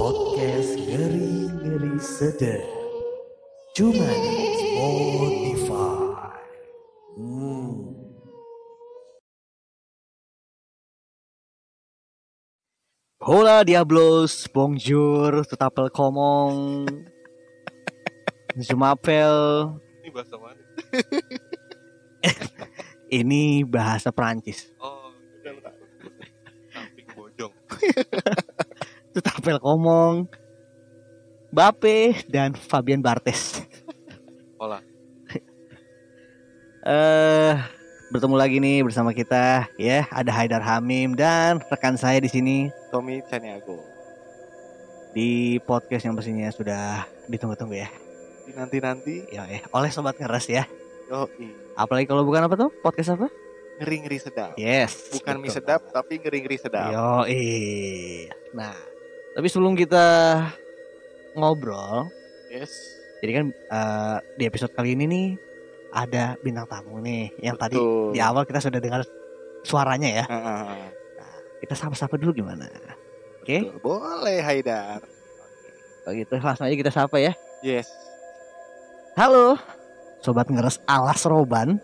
Podcast ngeri-ngeri sedap. Cuma di Spotify. Hmm. Hola Diablos, bonjour, tutapel komong, Zumapel, Ini bahasa mana? ini bahasa Perancis. Oh, udah. Samping bojong. Tutapel komong, Bape dan Fabian Bartes. Hola. Eh, bertemu lagi nih bersama kita ya, ada Haidar Hamim dan rekan saya di sini Tommy Caniago. di podcast yang pastinya sudah ditunggu-tunggu ya. Nanti-nanti, Ya, eh, oleh sobat ngeres ya. yo Apalagi kalau bukan apa tuh? Podcast apa? ngeri-ngeri sedap. Yes. Bukan mie betul. sedap, tapi ngeri-ngeri sedap. Yo, Nah, tapi sebelum kita ngobrol, Yes. jadi kan eh, di episode kali ini nih ada bintang tamu nih yang tadi Betul. di awal kita sudah dengar suaranya ya. Ah, ah, ah. Kita sapa-sapa dulu gimana? Oke, Betul. Boleh Haidar. kalau gitu langsung aja kita sapa ya. Yes. Halo, sobat ngeres alas roban.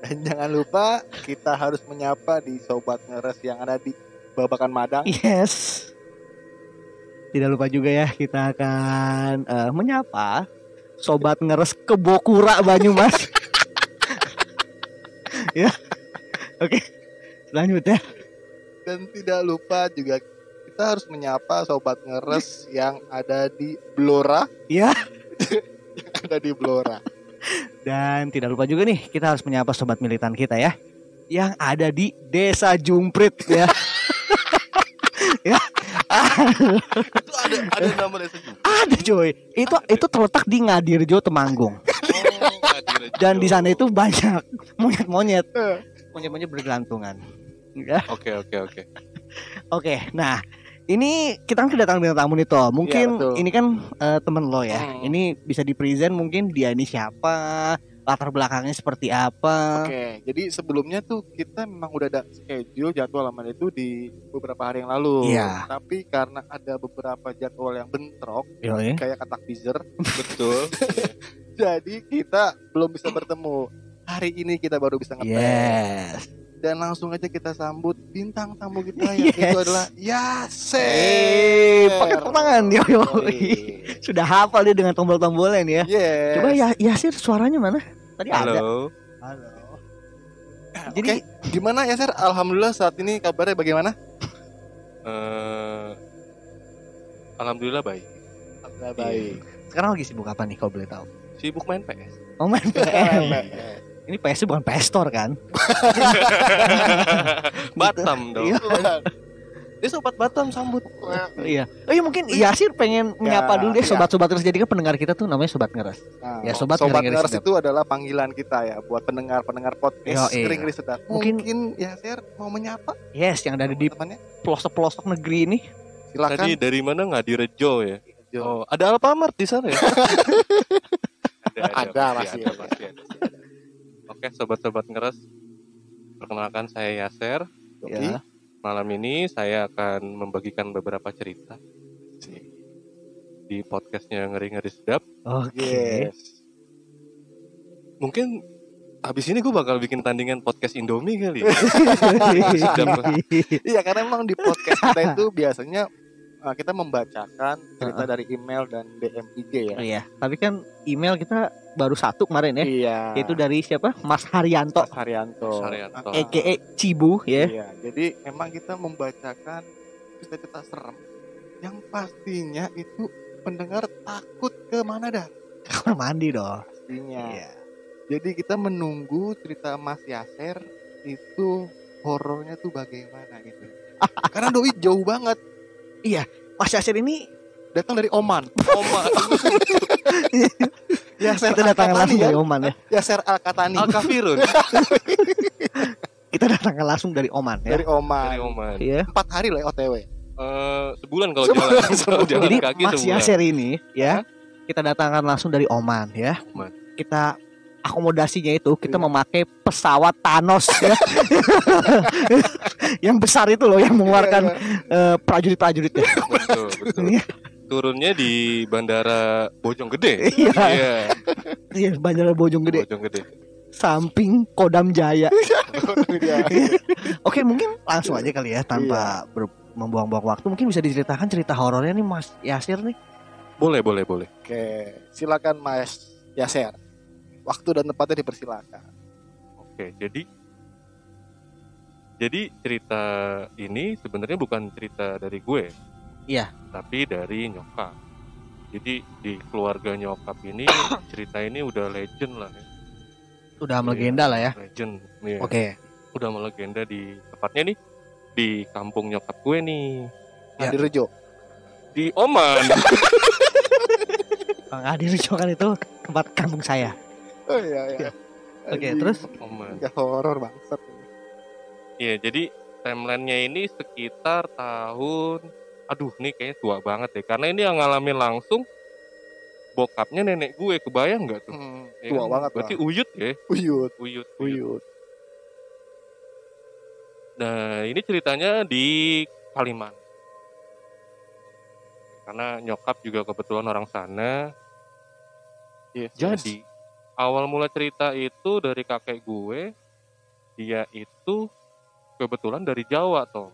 Dan jangan lupa kita harus menyapa di sobat ngeres yang ada di Babakan Madang. Yes. Tidak lupa juga ya kita akan eh, menyapa sobat ngeres kebokura Banyumas. ya. Oke. Selanjutnya. Dan tidak lupa juga kita harus menyapa sobat ngeres yang ada di Blora. Ya. yang ada di Blora. Dan tidak lupa juga nih kita harus menyapa sobat militan kita ya yang ada di Desa Jumprit ya. ya. Itu ada ada nama desa juga. ada coy. Itu itu terletak di Ngadirjo Temanggung. Oh, Dan di sana itu banyak monyet-monyet. Monyet-monyet bergelantungan. Ya. Oke oke oke. Oke, nah ini kita kan kedatangan bintang tamu nih toh. Mungkin Iya, betul. ini kan eh, temen lo ya. Hmm. Ini bisa di present mungkin dia ini siapa, latar belakangnya seperti apa. Oke, jadi sebelumnya tuh kita memang udah ada schedule jadwal lama itu di beberapa hari yang lalu. Iya. Tapi karena ada beberapa jadwal yang bentrok, Yoi. kayak katak teaser, betul. jadi kita belum bisa bertemu. Hari ini kita baru bisa ngetek. Yes. Dan langsung aja kita sambut bintang tamu kita yang Yes. itu adalah Yaser. Pakai tepuk tangan yo. Sudah hafal dia dengan tombol-tombolnya nih ya. Yes. Coba ya Yasir suaranya mana? Tadi ada. Halo. Halo. Jadi Jadi gimana Yaser? Alhamdulillah saat ini kabarnya bagaimana? Eh, alhamdulillah baik. Alhamdulillah baik. sekarang lagi sibuk apa nih kalau boleh tahu? Sibuk main PS. Oh main PS. Ini PS bukan PS Store kan? Batam dong. Iya. Dia sobat Batam sambut. Iya. Oh iya mungkin Yasir pengen menyapa dulu deh iya. sobat-sobat ngeres. Jadi kan pendengar kita tuh namanya sobat ngeres. Nah, Ya, sobat sobat ngeres itu adalah panggilan kita ya buat pendengar-pendengar podcast Yo, iya. ngeri-ngeri sedap. Mungkin- Mungkin, ya Ser mau menyapa Yes, yang ada di pelosok-pelosok negeri ini. Silakan. Tadi dari mana nggak di Rejo ya? Jo. Oh, ada Alfamart di sana ya? Ada, pasti ada. pasti ada. Oke, sobat-sobat ngeres. Perkenalkan saya Yaser. Ya. Malam ini saya akan membagikan beberapa cerita di podcastnya ngeri-ngeri sedap. Oke. Yes. Mungkin habis ini gue bakal bikin tandingan podcast Indomie kali. ya. Iya karena memang di podcast kita itu biasanya uh, kita membacakan cerita dari email dan DM IG ya. Iya, tapi kan email kita baru satu kemarin ya. Iya. Itu dari siapa? Mas Haryanto, Mas Haryanto. Mas Haryanto. EKE Cibu ya. Iya, jadi memang kita membacakan cerita-cerita serem yang pastinya itu pendengar takut ke mana dah Kamar mandi dong. pastinya. Iya. Jadi kita menunggu cerita Mas Yaser itu horornya tuh bagaimana gitu. Karena doi jauh banget Mas Yasir ini datang dari Oman. Oma Yaser kita datangkan langsung ya. dari Oman ya. Yaser Al Katani Al Kafirun Kita datangkan langsung dari Oman ya. dari Oman. dari Oman. Iya. Empat hari lah OTW. Eh, sebulan kalau Sebulan, jalan. Sebulan. jalan Jadi kaki Mas sebulan. Yasir ini ya, kita datangkan langsung dari Oman ya. Oman. Kita akomodasinya itu kita Iya. memakai pesawat Thanos ya. yang besar itu loh yang mengeluarkan Iya, eh, prajurit-prajuritnya. betul betul Iya. turunnya di bandara Bojonggede Iya. iya Iya, Bandara Bojonggede Bojonggede samping Kodam Jaya. iya. Oke, mungkin langsung aja kali ya tanpa ber- membuang-buang waktu. Mungkin bisa diceritakan cerita horornya nih Mas Yasir nih. boleh boleh boleh Oke, silakan Mas Yaser. Waktu dan tempatnya dipersilakan. Oke, jadi jadi cerita ini sebenarnya bukan cerita dari gue. Iya. Tapi dari nyokap. Jadi di keluarga nyokap ini cerita ini udah legend lah ya. Udah Iya. melegenda lah ya. Legend. Iya. Oke. Udah melegenda di tepatnya nih di kampung nyokap gue nih. Ya. Adi Rejo. Di Oman. Bang Adi kan itu tempat kampung saya. Oh iya iya. Oke, Anjing, terus Oman. Gak horor bangsat. Iya, jadi timelinenya ini sekitar tahun aduh nih kayaknya tua banget deh karena ini yang ngalamin langsung bokapnya nenek gue kebayang nggak tuh Hmm, Ya tua kan? banget berarti lah. uyut ya Uyut, uyut, uyut uyut. nah ini ceritanya di Kalimantan karena nyokap juga kebetulan orang sana Yes, yes. Awal mula cerita itu dari kakek gue dia itu kebetulan dari Jawa toh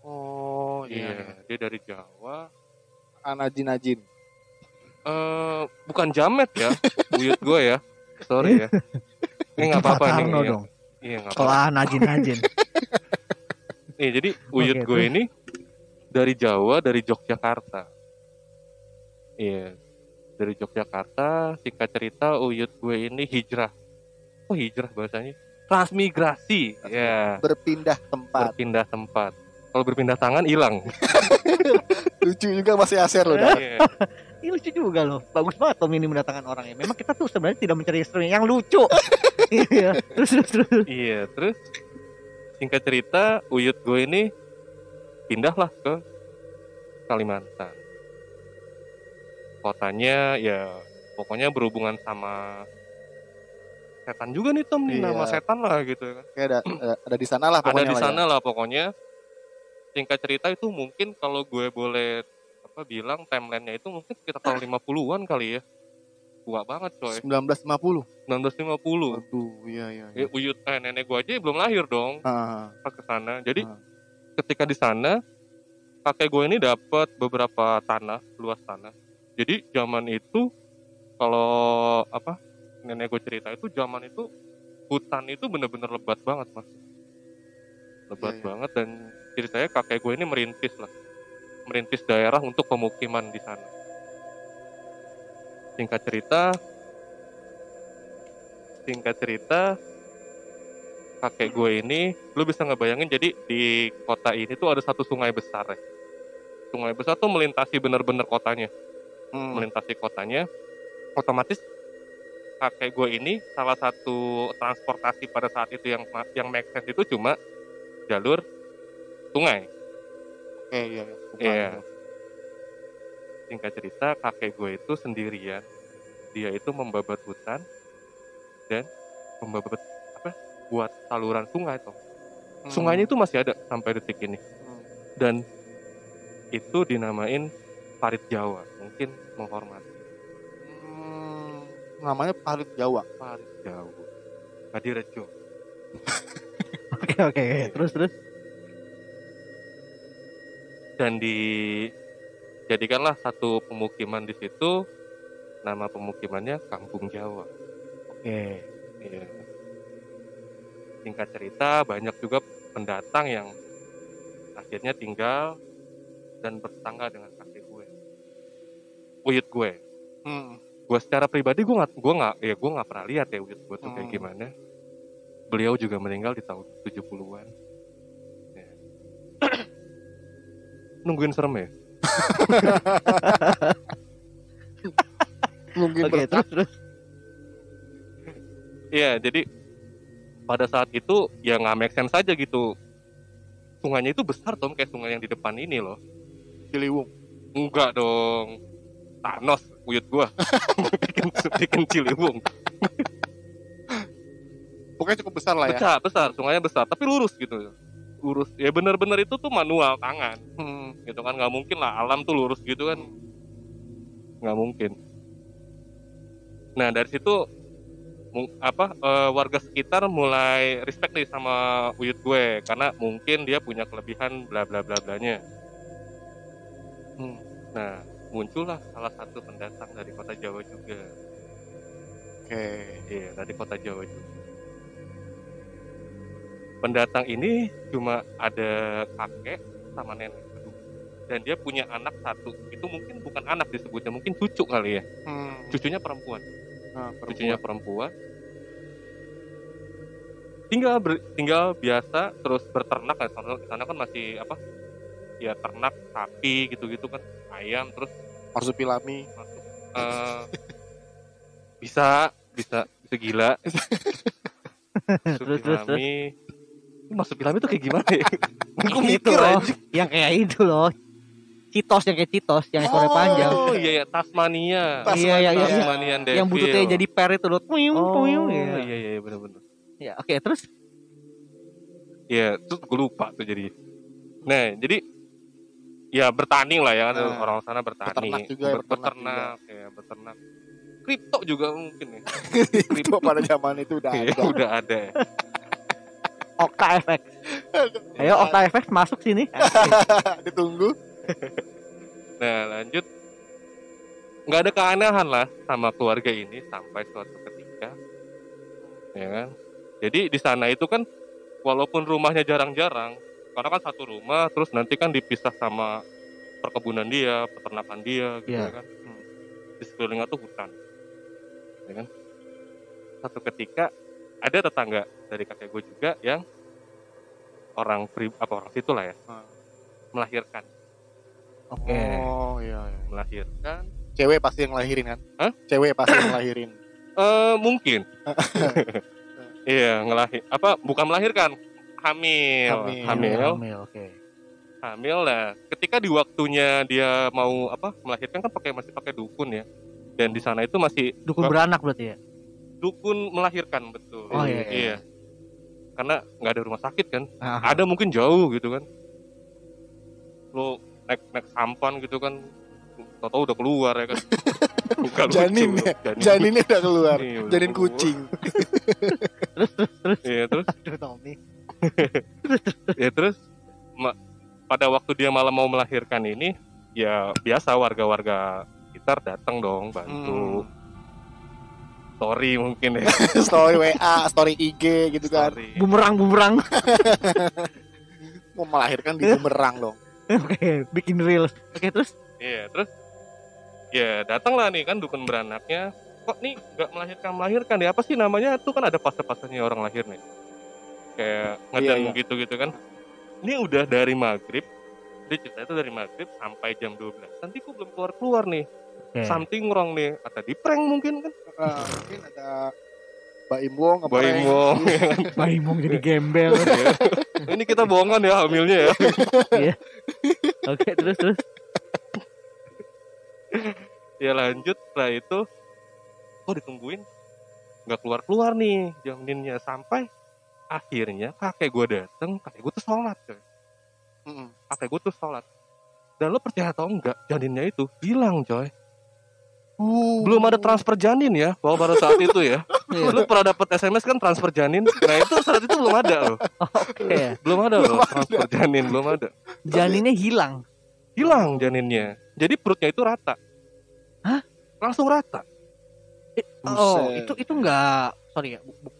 Oh iya. iya dia dari Jawa Anajin-ajin. eh bukan jamet ya, buyut gue ya. Sorry ya. Ini nggak apa-apa nih. Iya, dong. iya nggak Kalau apa-apa. ah, najin-najin. Nih, jadi buyut Oke, gue ini dari Jawa, dari Yogyakarta. Iya, dari Yogyakarta. Singkat cerita, uyut gue ini hijrah. Oh hijrah bahasanya? Transmigrasi. Ya, Berpindah tempat. berpindah tempat. Kalau berpindah tangan hilang. Lucu juga masih Yaser loh. dah. Iya. Ini lucu juga loh. Bagus banget Tom ini mendatangkan orang ya. Memang kita tuh sebenarnya tidak mencari istri yang lucu. Iya. terus terus terus. Iya, terus singkat cerita, Uyut gue ini pindahlah ke Kalimantan. Kotanya ya pokoknya berhubungan sama setan juga nih Tom, nih Iya. nama setan lah gitu kan. Kayak ada, ada, ada di sana lah Ada pokoknya. di lah ya. sana lah pokoknya. Singkat cerita itu mungkin kalau gue boleh apa bilang timelinenya itu mungkin sekitar tahun 50-an kali ya. Tua banget coy, 1950. 1950. Waduh, iya iya. Eh, iya. Uyut eh, nenek gue aja belum lahir dong. Ah, pas ke sana. Jadi Ah. ketika di sana kakek gue ini dapat beberapa tanah, luas tanah. Jadi zaman itu kalau apa nenek gue cerita itu zaman itu hutan itu bener-bener lebat banget mas, lebat Iya, iya. banget dan ceritanya kakek gue ini merintis lah, merintis daerah untuk pemukiman di sana. Singkat cerita, singkat cerita kakek gue ini lu bisa ngebayangin jadi di kota ini tuh ada satu sungai besar ya. Sungai besar tuh melintasi bener-bener kotanya hmm. melintasi kotanya otomatis kakek gue ini salah satu transportasi pada saat itu yang yang make sense itu cuma jalur sungai Oke, iya iya. Bukan. Iya. singkat cerita kakek gue itu sendirian dia itu membabat hutan dan membabat apa buat saluran sungai tuh Hmm. sungainya itu masih ada sampai detik ini Hmm. dan itu dinamain parit Jawa mungkin menghormati Hmm, namanya Parit Jawa. parit Jawa Kadirejo Oke oke. Terus terus. dan dijadikanlah satu pemukiman di situ nama pemukimannya Kampung Jawa Oke. Iya. singkat cerita banyak juga pendatang yang akhirnya tinggal dan bertetangga dengan uyut gue Hmm. gue secara pribadi gue nggak gue nggak ya gue nggak pernah lihat ya uyut gue tuh kayak Hmm. gimana beliau juga meninggal di tahun 70-an Ya. nungguin serem ya Mungkin berkat. terus terus. Iya jadi pada saat itu ya nggak make sense saja gitu sungainya itu besar tom kayak sungai yang di depan ini loh Ciliwung. enggak dong Thanos uyut gua. Bikin bikin Ciliwung. Pokoknya cukup besar lah ya. besar besar. Sungainya besar. Tapi lurus gitu. Lurus. Ya benar-benar itu tuh manual tangan. Hmm. gitu kan. Nggak mungkin lah. Alam tuh lurus gitu kan. Nggak mungkin. Nah dari situ apa eh, warga sekitar mulai respect nih sama Uyut gue. Karena mungkin dia punya kelebihan bla bla bla blanya Hmm. nah muncullah salah satu pendatang dari kota Jawa juga. Oke. iya dari kota Jawa juga. Pendatang ini cuma ada kakek sama nenek dan dia punya anak satu. Itu mungkin bukan anak disebutnya mungkin cucu kali ya. Hmm. cucunya perempuan. Nah, cucunya perempuan. Tinggal ber- tinggal biasa terus berternak. Kan sana, sana kan masih apa ya ternak sapi gitu-gitu kan ayam terus marsupilami. masuk eh, bisa bisa bisa gila Terus, terus, pilami Ini masuk pilami tuh kayak gimana ya itu mikir loh, aja. yang kayak itu loh. Citos yang kayak Citos yang ekornya panjang. oh iya ya Tasmania Tas- Iya, yang, yang, Tasmania. Tasmanian yang Devil. bututnya jadi per itu loh. Tuyung, oh tuyung. iya ya. iya iya benar-benar Ya, oke, terus Iya, terus gue lupa tuh jadi. Nah, jadi ya bertani lah ya kan Nah, orang sana bertani, beternak juga ya, Ber- beternak beternak, ya beternak. Kripto juga mungkin ya. Itu pada zaman itu udah Iya, ada. udah ada. ya. Okta FX. Ayo Okta FX masuk sini. Ditunggu. Nah, lanjut. Nggak ada keanehan lah sama keluarga ini sampai suatu ketika, ya kan. Jadi di sana itu kan walaupun rumahnya jarang-jarang, karena kan satu rumah, terus nanti kan dipisah sama perkebunan dia, peternakan dia, gitu Iya. ya kan. Hmm. Di sekelilingnya tuh hutan, ya kan. Satu ketika ada tetangga dari kakek gue juga yang orang pri, apa orang situ lah ya, Hmm. melahirkan, Oke. Oh iya, iya. melahirkan Cewek pasti yang lahirin kan? Hah? Cewek pasti yang lahirin. Eh mungkin. iya, ngelahir apa bukan melahirkan, hamil. Hamil. Hamil. Hamil, oke. Hamil lah. Ketika di waktunya dia mau apa melahirkan kan pakai masih pakai dukun ya. Dan di sana itu masih Dukun Bap- beranak berarti ya? dukun melahirkan betul. Oh, iya, iya. Karena nggak ada rumah sakit kan. Ah, Ada mungkin jauh gitu kan. Lo naik naik sampan gitu kan. Tahu udah keluar ya kan. Bukan lucu, Janin ya? janin. Janinnya udah keluar. Iya, udah Janin keluar. kucing. Iya, terus Aduh, Tommy. ya terus ma- pada waktu dia malam mau melahirkan ini ya biasa warga-warga sekitar datang dong bantu Hmm. story mungkin ya story WA, story IG gitu kan. story Bumerang, bumerang. Mau melahirkan di bumerang dong. Oke, bikin reels. Oke, terus iya terus ya datanglah nih kan dukun beranaknya kok nih nggak melahirkan melahirkan ya apa sih namanya tuh kan ada fase-fasenya orang lahir nih kayak ngedang iya. gitu gitu kan. Ini udah dari maghrib dia cerita itu dari maghrib sampai jam 12 nanti kok belum keluar keluar nih. Oke. something wrong nih. Atau di prank mungkin kan? Ah, mungkin ada Mbak Imbong, apa Mbak Imong Baimong jadi gembel. ini kita bohongan ya hamilnya ya. Oke, terus terus. ya lanjut. Setelah itu kok ditungguin? Nggak keluar keluar nih jaminnya sampai akhirnya kakek gue dateng kakek gue tuh sholat coy. Mm-mm. kakek gue tuh sholat. Dan lo percaya atau enggak janinnya itu hilang coy. Uh, belum ada transfer janin ya bahwa pada saat itu ya. Lu pernah dapat SMS kan transfer janin? Nah itu saat itu belum ada loh Oke. belum ada loh transfer janin belum ada. Janinnya hilang. hilang janinnya. Jadi perutnya itu rata. Hah? langsung rata. Oh, Buset. itu itu enggak sorry ya. bu- bu-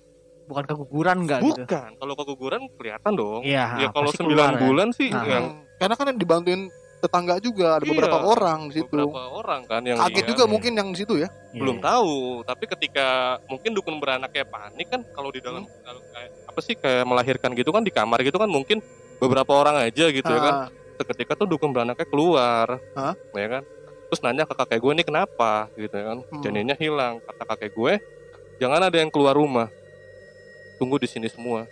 bukan keguguran enggak gitu. bukan kalau keguguran kelihatan dong Iya, ya kalau pasti 9 keluar ya. bulan sih Ah. yang. Karena kan yang dibantuin tetangga juga ada Iya, beberapa orang di situ. beberapa orang kan yang Kaget lihat. juga mungkin yang di situ ya. Iya. belum tahu tapi ketika mungkin dukun beranak kayak panik kan kalau di dalam Hmm. kalau kayak apa sih kayak melahirkan gitu kan di kamar gitu kan mungkin beberapa orang aja gitu ya kan Ah, seketika tuh dukun beranaknya keluar Hah? ya kan terus nanya ke kakek gue ini kenapa gitu ya kan Hmm. janinnya hilang kata kakek gue jangan ada yang keluar rumah tunggu di sini semua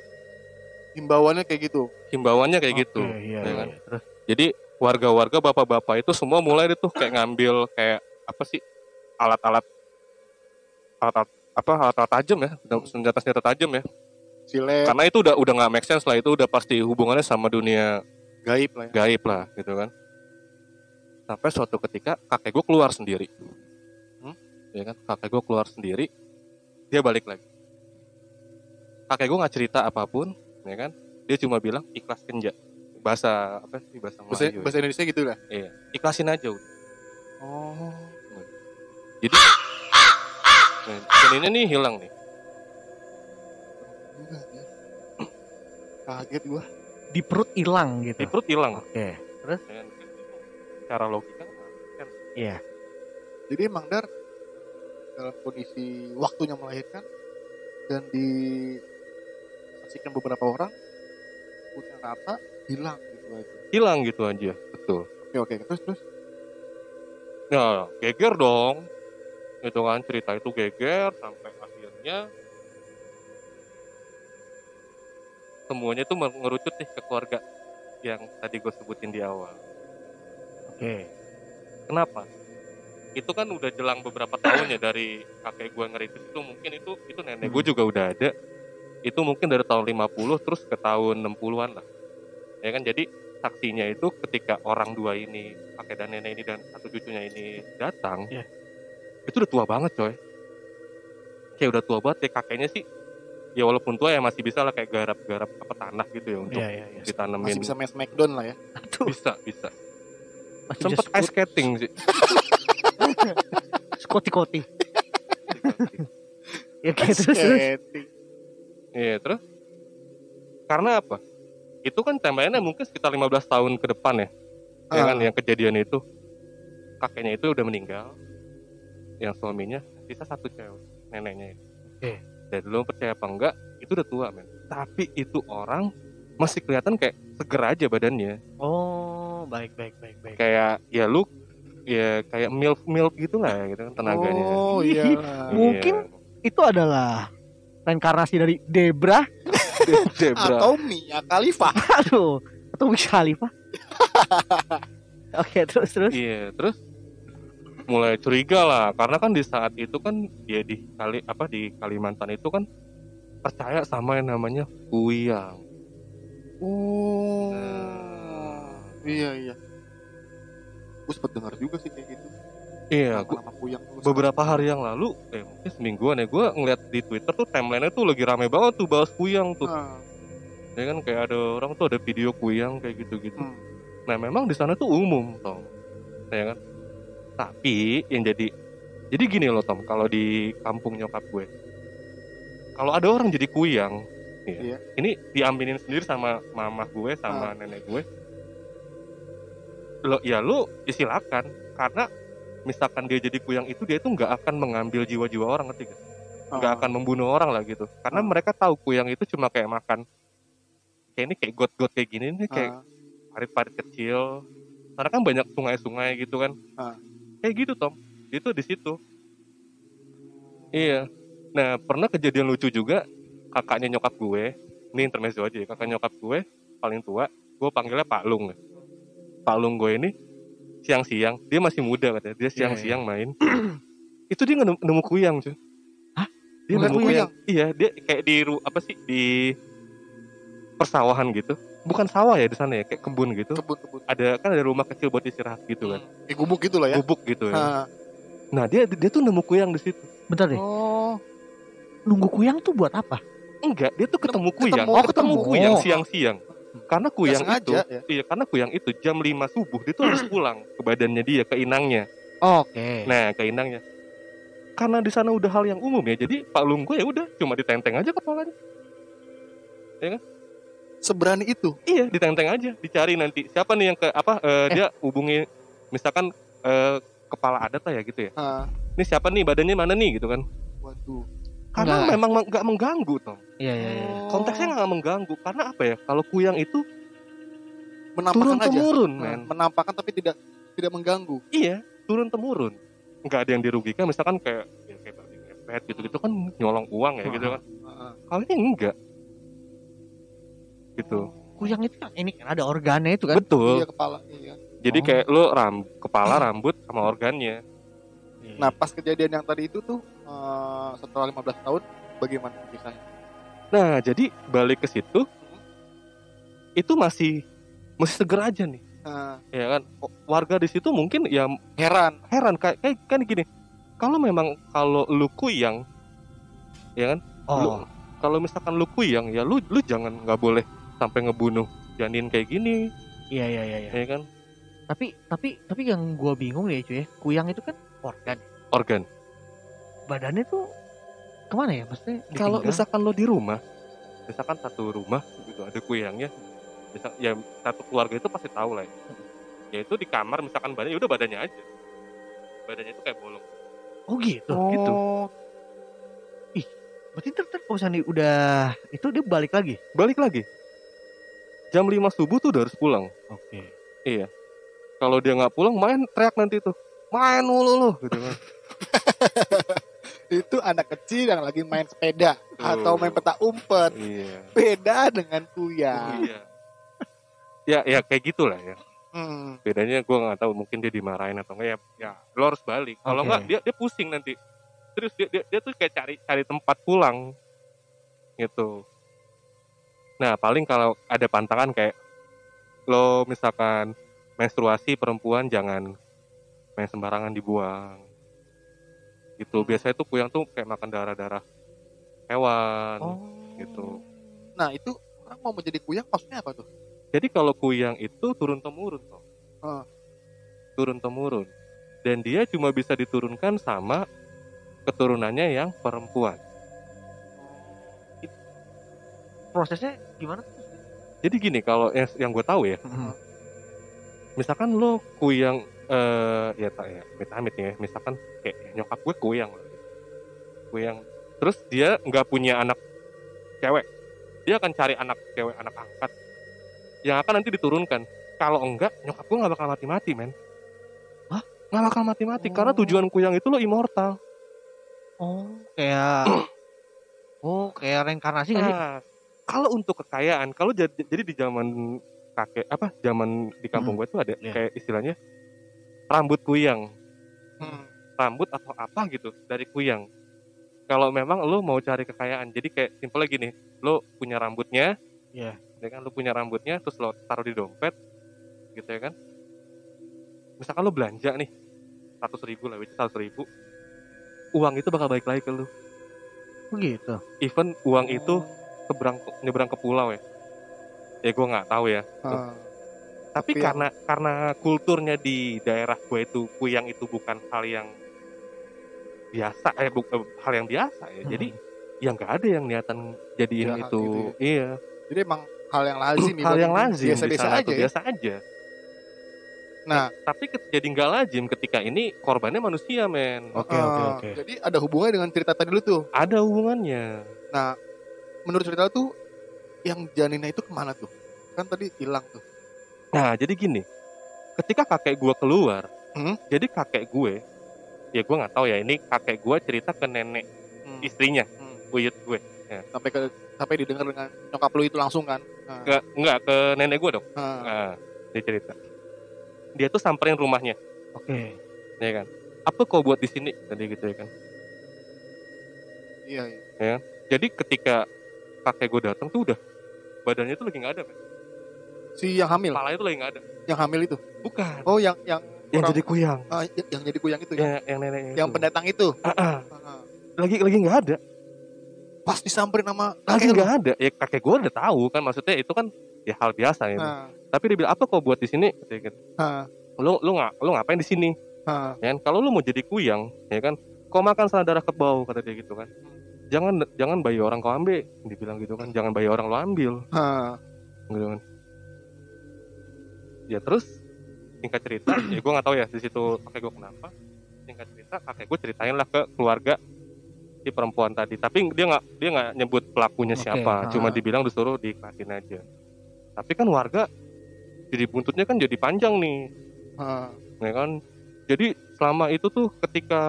himbauannya kayak gitu. himbauannya kayak Oke, gitu Iya, ya iya. kan? Terus jadi warga-warga bapak-bapak itu semua mulai tuh kayak ngambil kayak apa sih alat-alat alat-alat apa alat tajam ya senjata senjata tajam ya Silet karena itu udah udah nggak make sense lah itu udah pasti hubungannya sama dunia gaib lah ya. gaib lah gitu kan sampai suatu ketika kakek gue keluar sendiri Hmm? ya kan kakek gue keluar sendiri dia balik lagi kakek gue nggak cerita apa pun ya kan dia cuma bilang ikhlas kenja bahasa apa sih bahasa Bahasa, Melayu ya? bahasa Indonesia gitu lah. iya ikhlasin aja udah Oh. jadi nah, janinnya nih hilang nih ya. Kaget gua. Di perut hilang gitu. di perut hilang Oke. Terus? Ya kan? cara logika kan Iya. Jadi emang Dar dalam kondisi waktunya melahirkan dan disaksikan beberapa orang punya rata hilang gitu aja. hilang gitu aja betul Oke oke terus terus Ya, geger dong. Itu kan cerita itu geger sampai akhirnya semuanya tuh mengerucut nih ke keluarga yang tadi gue sebutin di awal. Oke. Kenapa? Itu kan udah jelang beberapa tahun ya dari kakek gue ngeritis itu mungkin itu itu nenek gue juga udah ada. Itu mungkin dari tahun 50 terus ke tahun 60-an lah. Ya kan jadi saksinya itu ketika orang dua ini kakek dan nenek ini dan satu cucunya ini datang Iya. itu udah tua banget coy kayak udah tua banget ya kakeknya sih ya walaupun tua ya masih bisa lah kayak garap-garap apa tanah gitu ya untuk Iya, iya, iya. ditanemin masih bisa main smackdown lah ya. Aduh, bisa bisa masih sempet ice skating sih skoti-koti. Ya kayak terus terus. Iya terus? Karena apa? Itu kan timelinenya mungkin sekitar 15 tahun ke depan ya. Ya kan Ah. yang kejadian itu. Kakeknya itu udah meninggal. Yang suaminya sisa satu cewek neneknya itu. Oke. dan lu percaya apa enggak itu udah tua men. Tapi itu orang masih kelihatan kayak seger aja badannya. Oh, baik baik baik baik. kayak ya lu ya kayak milk milk gitu lah gitu kan tenaganya. Oh iya. Mungkin itu adalah reinkarnasi dari Debra Zebra. Atau Mia Khalifa. aduh atau Wiz Khalifa oke terus terus Iya, terus mulai curiga lah karena kan di saat itu kan dia di kali apa di Kalimantan itu kan percaya sama yang namanya kuyang. Oh. Nah. Iya iya. Gue sempet dengar juga sih kayak gitu. Iya, beberapa hari yang lalu, eh mungkin semingguan ya, gue ngeliat di Twitter tuh timelinenya tuh lagi rame banget tuh bahas kuyang tuh. Ah, Ya kan kayak ada orang tuh ada video kuyang kayak gitu-gitu. hmm. Nah memang di sana tuh umum Tom, ya kan. Tapi yang jadi jadi gini loh Tom, kalau di kampung nyokap gue, kalau ada orang jadi kuyang, ya, Iya. ini diaminin sendiri sama mama gue sama nenek gue. Lo ya lu ya silakan karena misalkan dia jadi kuyang itu dia tuh nggak akan mengambil jiwa-jiwa orang ngerti gak? nggak Ah. akan membunuh orang lah gitu. Karena Ah. mereka tahu kuyang itu cuma kayak makan. Kayak ini kayak got-got kayak gini nih kayak Ah, parit-parit kecil. Karena kan banyak sungai-sungai gitu kan. Kayak gitu Tom. Itu di situ. Iya. Nah pernah kejadian lucu juga kakaknya nyokap gue. Ini intermezzo aja ya kakak nyokap gue paling tua gue panggilnya Pak Lung. Pak Lung gue ini siang-siang. Dia masih muda katanya. Dia siang-siang main. Itu dia nemu, nemu kuyang cuy. Hah? dia Ngeliat nemu kuyang? kuyang. Iya dia kayak di ru- apa sih di persawahan gitu. Bukan sawah ya di sana ya kayak kebun gitu. Kebun-kebun. ada kan ada rumah kecil buat istirahat gitu kan. Eh, gubuk gitu lah ya. gubuk gitu ya. Ah. nah dia dia tuh nemu kuyang di situ. Bentar deh. Oh, nunggu kuyang tuh buat apa? Enggak dia tuh ketemu Ketemu- kuyang. oh, ketemu ketemu. kuyang Oh. Siang-siang karena kuyang nggak itu ya. iya karena kuyang itu jam 5 subuh dia tuh harus pulang ke badannya dia ke inangnya. Oke. Nah ke inangnya. Karena di sana udah hal yang umum ya jadi Pak Lung gue ya udah cuma ditenteng aja kepalanya. Seberani itu. iya ditenteng aja dicari nanti. Siapa nih yang ke apa eh, dia hubungi misalkan eh, kepala adat lah ya gitu ya. Ini siapa nih badannya mana nih gitu kan. Waduh. Karena Enggak. memang nggak mengganggu Tom. Iya iya iya. Oh, konteksnya nggak mengganggu. Karena apa ya? Kalau kuyang itu menampakkan turun aja. temurun Ah, men. menampakkan tapi tidak tidak mengganggu. iya turun temurun. Nggak ada yang dirugikan. Misalkan kayak ya kayak babi ngepet gitu gitu kan nyolong uang ya gitu kan. Ah, kalau ini enggak. Gitu. Kuyang itu kan ini kan ada organnya itu kan? Betul. Iya kepala. Iya. jadi Oh. kayak lo ram kepala rambut sama organnya. Nah pas kejadian yang tadi itu tuh eh, setelah 15 tahun bagaimana kisahnya? Nah, jadi balik ke situ itu masih masih seger aja nih. Nah, Ya kan? Warga di situ mungkin ya heran. heran kayak kayak kan gini. Kalau memang kalau lu kuyang ya kan? Lu, Oh, kalau misalkan lu kuyang ya lu lu jangan nggak boleh sampai ngebunuh janin kayak gini, iya iya iya. iya. ya kan? Tapi tapi tapi yang gua bingung ya cuy, ya, kuyang itu kan organ. Organ. Badannya tuh ke mana ya? Maksudnya Kalau misalkan lo di rumah, misalkan satu rumah gitu ada kuyangnya, misal ya satu keluarga itu pasti tahu lah ya. Ya itu di kamar misalkan badannya ya udah badannya aja. Badannya itu kayak bolong. oh gitu. Oh, gitu. Berarti ntar, ntar kalau misalnya udah itu dia balik lagi. Balik lagi. Jam 5 subuh tuh udah harus pulang. Oke. Iya. Kalau dia nggak pulang main teriak nanti tuh. Main mulu lu gitu kan. itu anak kecil yang lagi main sepeda atau main peta umpet. iya. Beda dengan kuya. Iya. Ya ya kayak gitulah ya. Hmm. bedanya gue nggak tahu mungkin dia dimarahin atau enggak ya, ya lo harus balik kalau Oke. enggak dia dia pusing nanti terus dia, dia dia tuh kayak cari cari tempat pulang gitu nah paling kalau ada pantangan kayak lo misalkan menstruasi perempuan jangan main sembarangan dibuang gitu biasanya tuh kuyang tuh kayak makan darah darah hewan Oh. gitu Nah itu orang mau menjadi kuyang maksudnya apa tuh? Jadi kalau kuyang itu turun temurun toh. Ah. Turun temurun. Dan dia cuma bisa diturunkan sama keturunannya yang perempuan. Prosesnya gimana? Jadi gini kalau yang, yang gue tahu ya, Hmm. misalkan lo kuyang eh ya tak ya, amit ya, misalkan kayak nyokap gue kuyang, kuyang. Terus dia nggak punya anak cewek, dia akan cari anak cewek, anak angkat, yang akan nanti diturunkan. Kalau enggak, nyokap gue nggak bakal mati-mati, men. Hah? Nggak bakal mati-mati, karena Oh. tujuan kuyang itu lo immortal. Oh, kayak Oh, kayak reinkarnasi? Nah, kalau untuk kekayaan, kalau jadi, jadi di zaman kakek apa, zaman di kampung gue tuh ada Iya. kayak istilahnya rambut kuyang, Hmm. rambut atau apa gitu dari kuyang. Kalau memang lo mau cari kekayaan, jadi kayak simpelnya gini, lo punya rambutnya, Iya. ya kan, lo punya rambutnya, terus lo taruh di dompet, gitu ya kan. Misalkan lo belanja nih, seratus ribu lah, seratus ribu, uang itu bakal balik lagi ke lo. Begitu. Even uang itu seberang nyebrang ke pulau ya ya gue nggak tahu ya Ah. Tapi Tapi karena karena kulturnya di daerah gue itu kuyang itu bukan hal yang biasa eh bu- eh, hal yang biasa ya. Jadi ya nggak ada yang niatan jadiin Ya, itu. gitu iya. Jadi emang hal yang lazim hal yang lazim di Biasa-biasa sana aja ya. biasa aja. Nah, tapi ket- jadi nggak lazim ketika ini korbannya manusia men. Oke, ah, oke, oke. Jadi ada hubungannya dengan cerita tadi lu tuh. ada hubungannya. Nah, menurut cerita lu tuh yang janinnya itu ke mana tuh? Kan tadi hilang tuh. Nah, jadi gini, ketika kakek gua keluar, Hmm? jadi kakek gue, ya gua nggak tahu ya ini kakek gua cerita ke nenek Hmm. istrinya, Hmm. buyut gue, Sampai ke sampai didengar dengan nyokap lu itu langsung kan. Nah, ke nggak ke nenek gue dong, nah, nah, dia cerita, dia tuh samperin rumahnya, Oke. ya kan, apa kau buat di sini, tadi gitu ya kan, iya, iya. jadi ketika kakek gue datang tuh udah badannya tuh lagi nggak ada, men. Si yang hamil, kepalanya tuh lagi nggak ada, yang hamil itu. bukan, Oh, yang yang yang orang- jadi kuyang, ah, yang, yang jadi kuyang itu ya. yang yang nenek Yang pendatang itu. Ah. Ah, lagi lagi nggak ada, Pas disamperin sama lagi nggak ada, ya kakek gue udah tahu kan, maksudnya itu kan ya hal biasa ya. Nah, tapi dia bilang apa kau buat di sini? Gitu. nah, lu lu nggak lu ngapain di sini? Nah. ya kan kalau lu mau jadi kuyang ya kan kau makan sana darah kebau kata dia gitu kan. Jangan jangan bayi orang kau ambil dibilang gitu kan. Jangan bayi orang lo ambil. Nah. gitu kan ya terus singkat cerita ya gue nggak tahu ya di situ kakek gue kenapa singkat cerita kakek gue ceritain lah ke keluarga si perempuan tadi tapi dia nggak dia nggak nyebut pelakunya Oke, siapa cuma ah. dibilang disuruh diikhlasin aja tapi kan warga jadi buntutnya kan jadi panjang nih nah. ya kan jadi selama itu tuh ketika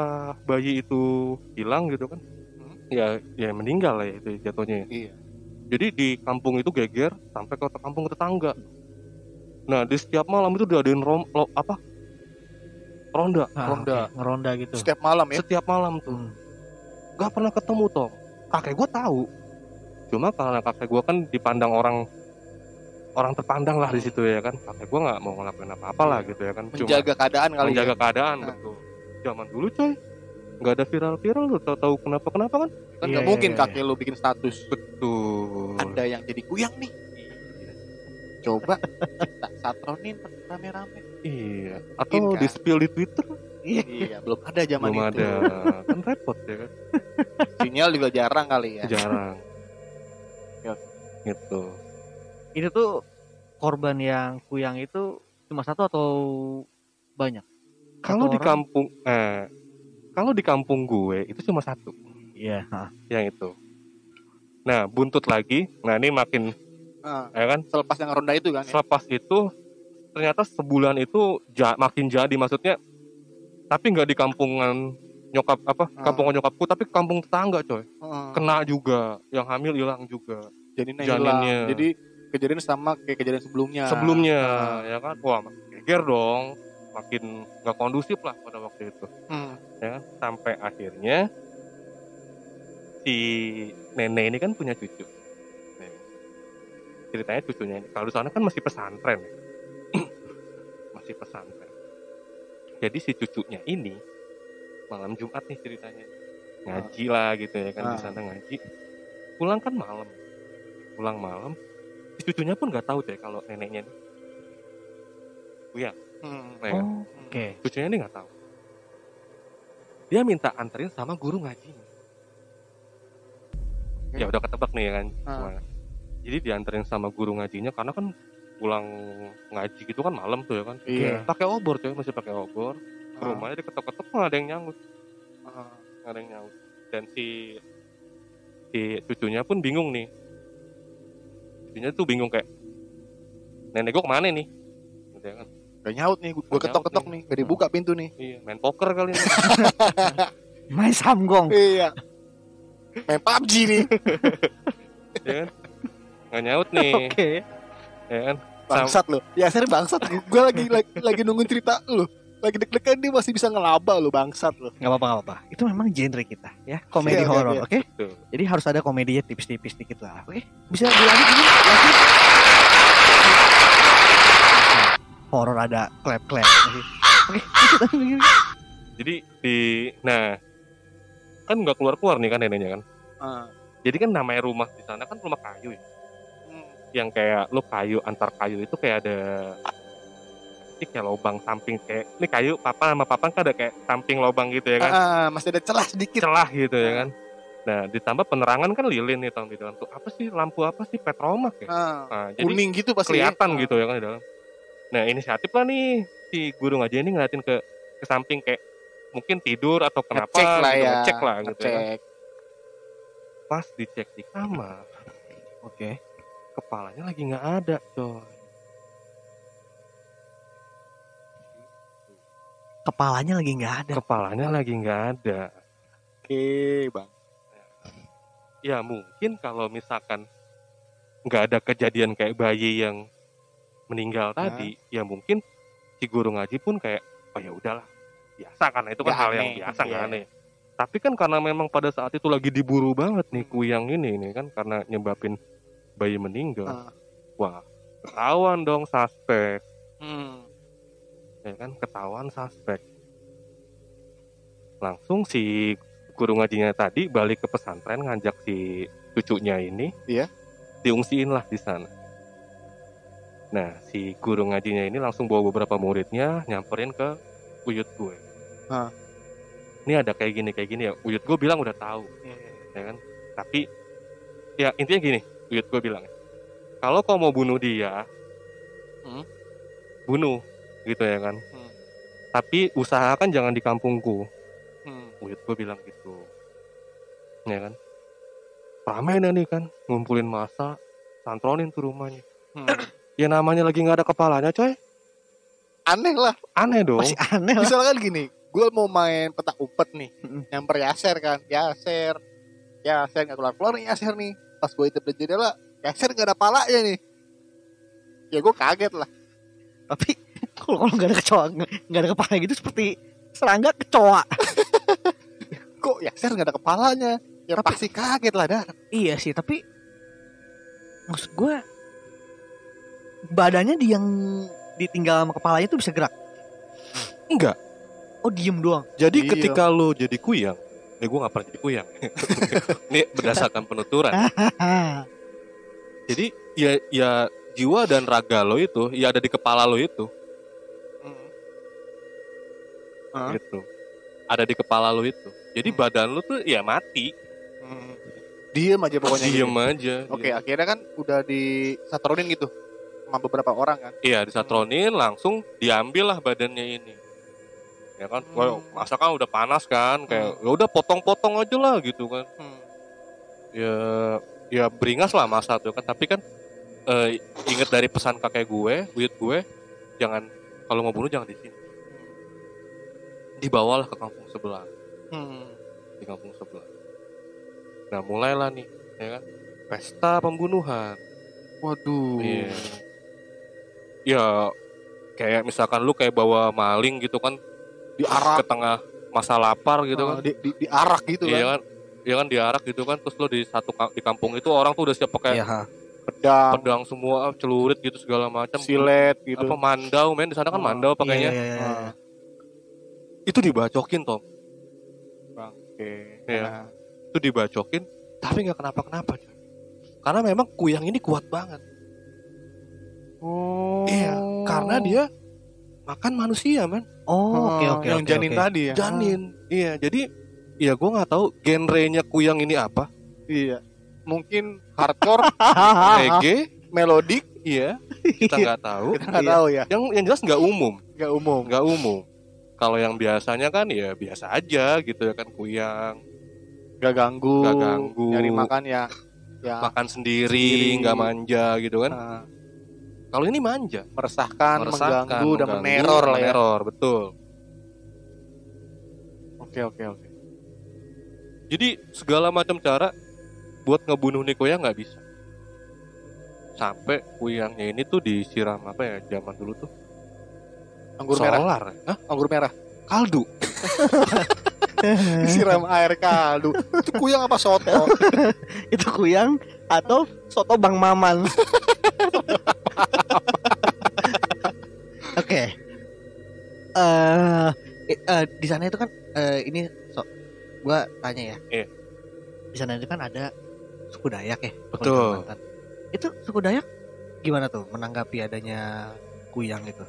bayi itu hilang gitu kan Hmm. ya ya meninggal lah ya itu jatuhnya ya. Iya. jadi di kampung itu geger sampai ke kampung tetangga nah di setiap malam itu diadain rom lo- apa ronda Ah, Ronda. oke, ngeronda gitu. Setiap malam ya. setiap malam tuh Hmm. nggak pernah ketemu Tom kakek gue tahu cuma karena kakek gue kan dipandang orang orang terpandang lah di situ ya kan kakek gue nggak mau ngelakuin apa-apa lah gitu ya kan cuma Menjaga keadaan kali menjaga ya. keadaan Nah. betul zaman dulu coy nggak ada viral-viral lu tahu tahu kenapa kenapa kan Kan Iya, nggak iya, mungkin iya, kakek lu bikin status. betul Ada yang jadi kuyang nih. Coba kita satronin rame-rame. iya atau kan. di spill di twitter Iya, belum ada zaman belum itu. ada kan repot ya kan Sinyal juga jarang kali ya. jarang Ya. gitu Itu tuh korban yang kuyang itu cuma satu atau banyak? kalau di kampung eh kalau di kampung gue itu cuma satu Iya. ah. yang itu. Nah, buntut lagi. Nah, ini makin Ah, ya kan selepas yang ronda itu kan. ya? selepas itu ternyata sebulan itu ja- makin jadi maksudnya tapi nggak di kampungan nyokap apa Ah. kampungan nyokapku tapi kampung tetangga coy Heeh. kena juga yang hamil hilang juga janinnya janinnya. hilang. Jadi kejadian sama kayak kejadian sebelumnya. sebelumnya Ah. ya kan wah geger dong makin nggak kondusif lah pada waktu itu Hmm. ya kan? sampai akhirnya si nenek ini kan punya cucu. Ceritanya cucunya ini kalau di sana kan masih pesantren ya. masih pesantren jadi si cucunya ini malam Jumat nih ceritanya ngaji lah gitu ya kan di Ah. sana ngaji pulang kan malam pulang malam si cucunya pun nggak tahu deh kalau neneknya ini Hmm. ya kan? Oh, oke. cucunya ini nggak tahu dia minta anterin sama guru ngajinya ya udah ketebak nih ya kan Ah. Jadi dianterin sama guru ngajinya karena kan pulang ngaji gitu kan malam tuh ya kan Iya. pakai obor tuh masih pakai obor Ah. rumahnya diketok-ketok nggak ada yang nyaut Ah. nggak ada yang nyaut dan si si cucunya pun bingung nih cucunya tuh bingung kayak nenek gue ke mana nih gitu ya kan Gak nyaut nih, gue ketok-ketok nyaut nih, gak dibuka pintu nih. iya main poker kali ini Main samgong. Iya. Main PUBG nih. ya kan nggak nyaut nih Oke. ya kan Bangsat lo. Ya serius bangsat. Gue lagi, lagi lagi nungguin cerita lo. Lagi deg-degan dia masih bisa ngelaba lo bangsat lo. Nggak apa-apa, nggak apa-apa. Itu memang genre kita, ya. Komedi Iya, iya, horor, iya. oke? Tuh. Jadi harus ada komedinya tipis-tipis dikit lah, oke? Bisa dilanjut ini? Lanjut. Horor ada clap-clap. Oke, Oke, lanjut, lanjut, lanjut. jadi di nah kan nggak keluar keluar nih kan neneknya kan Ah. jadi kan namanya rumah di sana kan rumah kayu ya. Yang kayak lu kayu antar kayu itu kayak ada ini kayak lubang samping kayak ini kayu papa sama papa kan ada kayak samping lubang gitu ya kan Ah, masih ada celah sedikit. celah gitu ya kan nah ditambah penerangan kan lilin nih tahun di dalam tuh apa sih lampu apa sih petromak ya Ah, nah, jadi kuning gitu pasti. kelihatan ya. gitu ya kan di dalam nah inisiatif lah nih si guru ngaji ini ngeliatin ke ke samping kayak mungkin tidur atau kenapa Ngecek lah gitu, ya. ngecek lah gitu ya kan. Pas dicek di kamar Oke. Kepalanya lagi nggak ada coy Kepalanya lagi nggak ada. kepalanya lagi nggak ada Oke, Bang. ya mungkin kalau misalkan nggak ada kejadian kayak bayi yang meninggal tadi ya mungkin si guru ngaji pun kayak oh ya udahlah biasa karena itu kan Nggak hal yang aneh, biasa nggak iya. aneh tapi kan karena memang pada saat itu lagi diburu banget nih kuyang ini nih kan karena nyebabin bayi meninggal. Ah. wah ketahuan dong suspek. Hmm. ya kan ketahuan suspek. Langsung si guru ngajinya tadi balik ke pesantren ngajak si cucunya ini Iya. diungsiin lah di sana. Nah si guru ngajinya ini langsung bawa beberapa muridnya nyamperin ke uyut gue. Ah. ini ada kayak gini kayak gini ya. Uyut gue bilang udah tahu. Ya kan? Tapi ya intinya gini uyut gue bilang kalau kau mau bunuh dia Hmm. bunuh gitu ya kan Hmm. tapi usahakan jangan di kampungku Hmm. uyut gue bilang gitu ya kan ramai nih kan ngumpulin masa santronin tuh rumahnya Hmm. ya namanya lagi nggak ada kepalanya coy Aneh lah. aneh dong Masih aneh lah. Misalkan gini, gue mau main petak umpet nih, Mm-mm. nyamper Yaser kan, Yaser, Yaser nggak keluar keluar nih Yaser nih. Pas gue intip di jendela, Yaser nggak ada palanya nih. Ya gue kaget lah. Tapi kalau kalau nggak ada kecoa nggak ada kepala gitu seperti serangga kecoa. Kok Yaser nggak ada kepalanya? Ya pasti kaget lah dah. iya sih tapi maksud gue badannya di yang ditinggal sama kepalanya tuh bisa gerak. Enggak. Oh diem doang. Jadi Iya. ketika lo jadi kuyang, ya gue gak pernah jadi kuyang. Ini berdasarkan penuturan. Jadi ya ya jiwa dan raga lo itu, ya ada di kepala lo itu, Hah? gitu. Ada di kepala lo itu. Jadi badan lo tuh ya mati, Hmm. Diem aja pokoknya. diem gitu. aja. Oke, akhirnya kan udah disatronin gitu sama beberapa orang kan. Iya disatronin langsung diambil lah badannya ini. Ya kan, Wah, masa kan udah panas kan, kayak ya udah potong-potong aja lah gitu kan. Hmm. ya ya beringas lah masa tuh kan tapi kan eh, inget dari pesan kakek gue buyut gue jangan kalau mau bunuh jangan di sini dibawalah ke kampung sebelah Hmm. di kampung sebelah nah mulailah nih ya kan pesta pembunuhan Waduh. Iya. ya kayak misalkan lu kayak bawa maling gitu kan Diarak ke tengah masa lapar gitu kan Ah, di, di, diarak gitu iya kan. kan iya kan diarak gitu kan terus lu di satu di kampung itu orang tuh udah siap pakai Iya. Pedang, pedang semua celurit gitu segala macam silet gitu. apa mandau men di sana kan Oh, mandau pakainya Iya, iya, iya, iya. Ah, itu dibacokin tom Oke. Iya. Nah, itu dibacokin tapi nggak kenapa kenapa karena memang kuyang ini kuat banget Oh. iya karena dia makan manusia men Oh, oke oke yang oke, janin oke. tadi ya. janin iya jadi ya gue nggak tahu genrenya kuyang ini apa Iya. Mungkin hardcore, reggae melodik, iya kita nggak tahu kita nggak Iya. tahu ya. yang yang jelas nggak umum Nggak umum. nggak umum kalau yang biasanya kan ya biasa aja gitu ya kan kuyang Nggak ganggu. Nggak ganggu. Nyari makan ya. Ya. makan sendiri Sendiri. nggak manja gitu kan Nah, kalau ini manja meresahkan, meresahkan, mengganggu, dan mengganggu, meneror lah ya. meneror, betul Oke oke oke. jadi segala macam cara buat ngebunuh nih kuyang nggak bisa sampai kuyangnya ini tuh disiram apa ya zaman dulu tuh Anggur merah. solar Hah? Anggur merah. kaldu Siram air kaldu. Itu kuyang apa soto? itu kuyang atau soto Bang Maman. Oke. Eh i- eh, di sana itu kan eh, ini so, gua tanya ya. Iya. Di sana itu kan ada suku Dayak ya. Betul. Itu suku Dayak gimana tuh menanggapi adanya kuyang itu?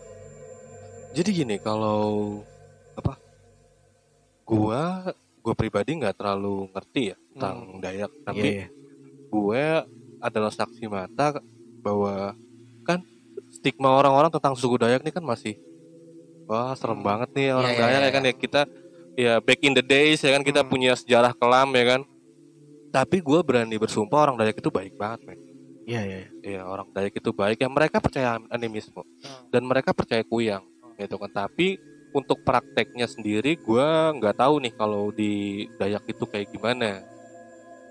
jadi gini kalau apa gua gua pribadi nggak terlalu ngerti ya tentang Dayak tapi Iya, iya. gue adalah saksi mata bahwa kan stigma orang-orang tentang suku Dayak ini kan masih wah serem banget nih orang Iya, iya, Dayak ya iya. kan ya. Kita ya back in the days ya kan kita Hmm. punya sejarah kelam ya kan. Tapi gue berani bersumpah orang Dayak itu baik banget men. Iya, iya. Iya. Orang Dayak itu baik. Ya mereka percaya animisme. Dan mereka percaya kuyang gitu kan. Tapi untuk prakteknya sendiri gue nggak tahu nih kalau di Dayak itu kayak gimana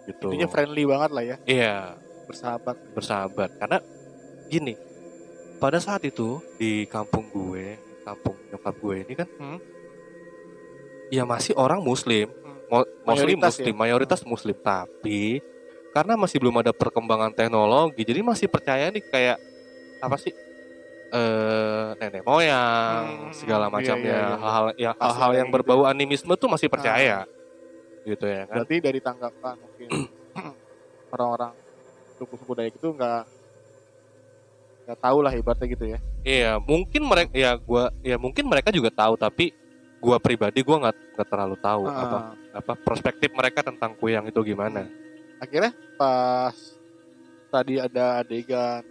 gitu. Intinya friendly banget lah ya. iya. Bersahabat. bersahabat. Karena gini pada saat itu di kampung gue kampung nyokap gue ini kan Hmm. ya masih orang muslim. Mo- mostly Mayoritas muslim ya? mayoritas muslim. Tapi karena masih belum ada perkembangan teknologi jadi masih percaya nih kayak apa sih eh nenek moyang Hmm, segala iya, macamnya iya, iya. hal-hal ya Masih hal-hal ada yang gitu. berbau animisme tuh masih percaya. Gitu ya kan? Berarti dari tanggapan mungkin orang-orang suku-suku Dayak itu nggak nggak tahu lah ibaratnya gitu ya. Iya, mungkin mereka ya gua ya mungkin mereka juga tahu tapi gua pribadi gua nggak nggak terlalu tahu Ah, apa apa perspektif mereka tentang kuyang itu gimana. Akhirnya pas tadi ada adegan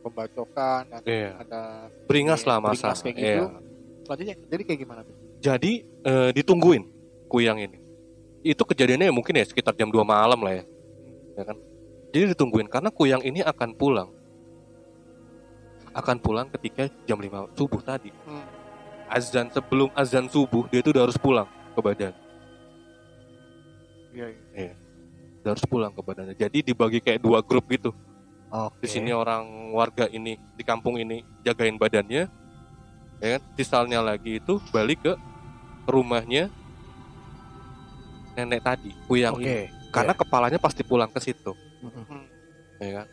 pembacokan, ada, Iya. ada Beringas lah masa. beringas kayak gitu. Iya. selanjutnya jadi kayak gimana tuh? Jadi eh, ditungguin kuyang ini. Itu kejadiannya ya mungkin ya sekitar jam 2 malam lah ya. Ya kan? Jadi ditungguin karena kuyang ini akan pulang. Akan pulang ketika jam 5 subuh tadi. Hmm. Azan sebelum azan subuh dia itu udah harus pulang ke badan. Iya, iya. Udah harus pulang ke badannya. Jadi dibagi kayak dua grup gitu. Oke. Di sini orang warga ini di kampung ini jagain badannya. ya kan sisalnya lagi itu balik ke rumahnya nenek tadi kuyang Oke. ini karena kepalanya pasti pulang ke situ Mm-mm. ya kan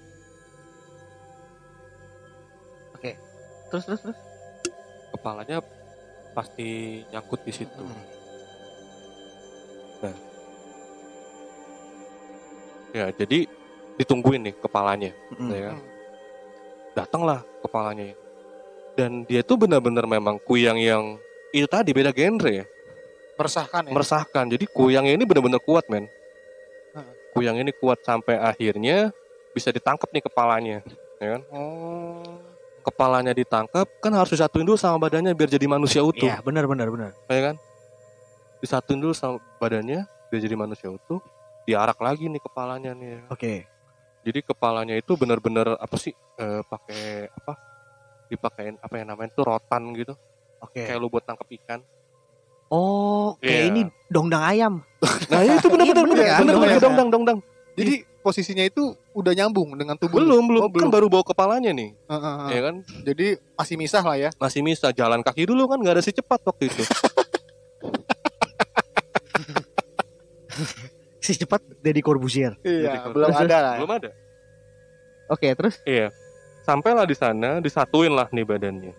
Terus terus terus. kepalanya pasti nyangkut di situ Mm. ya jadi ditungguin nih kepalanya Mm-mm. ya kan datanglah kepalanya dan dia tuh benar-benar memang kuyang yang itu tadi beda genre ya Meresahkan ya. meresahkan jadi kuyangnya ini benar-benar kuat men Heeh. kuyang ini kuat sampai akhirnya bisa ditangkap nih kepalanya ya kan oh. Kepalanya ditangkap kan harus disatuin dulu sama badannya biar jadi manusia utuh Iya, benar benar benar. ya kan disatuin dulu sama badannya biar jadi manusia utuh diarak lagi nih kepalanya nih. Oke. jadi kepalanya itu benar-benar apa sih eh, pakai apa dipakein apa yang namanya itu rotan gitu Oke. kayak lu buat tangkap ikan Oh, kayak Iya. ini dongdang ayam. nah ya itu benar-benar Iya, benar bener kan? benar Dongdang. dongdang dongdang Jadi posisinya itu udah nyambung dengan tubuh. belum belum. Oh, kan baru bawa kepalanya nih. Heeh, heeh. ya kan? Jadi masih misah lah ya. masih bisa jalan kaki dulu kan nggak ada si cepat waktu itu. Si cepat Deddy Corbuzier. Iya, Jadi, belum terus- ada lah. Ya. belum ada. Oke, terus? Iya. Sampailah di sana disatuin lah nih badannya.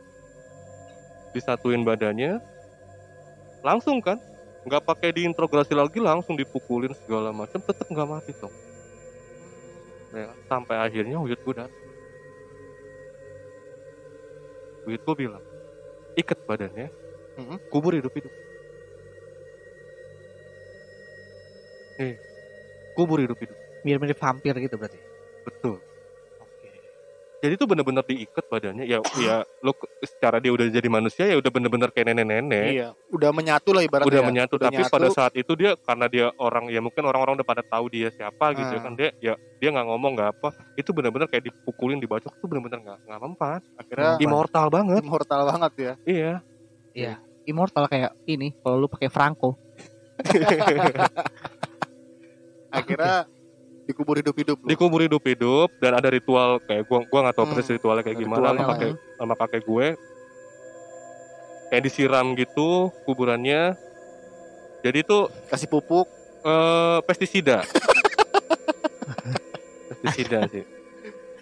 Disatuin badannya. Langsung kan? Nggak pakai diintrogasi lagi langsung dipukulin segala macam tetap nggak mati dong ya, sampai akhirnya Uyut gue datang gue bilang ikat badannya Mhm. kubur hidup hidup nih kubur hidup hidup mirip-mirip vampir gitu berarti. betul. Jadi itu benar-benar diikat badannya ya ya lo secara dia udah jadi manusia ya udah bener-bener kayak nenek-nenek Iya, udah menyatu lah ibaratnya. udah ya. menyatu Udah tapi nyatu. pada saat itu dia karena dia orang ya mungkin orang-orang udah pada tahu dia siapa gitu Ah. kan dia ya dia nggak ngomong nggak apa itu benar-benar kayak dipukulin dibacok itu benar-benar nggak nggak mempan akhirnya immortal banget immortal banget ya. iya Iya. Immortal kayak ini kalau lu pakai Franco. Akhirnya dikubur hidup-hidup. dikubur hidup-hidup dan ada ritual kayak gua gua nggak tahu Hmm. persis ritualnya kayak gimana sama kakek sama kakek gue kayak disiram gitu kuburannya jadi itu Kasih pupuk. eh pestisida pestisida sih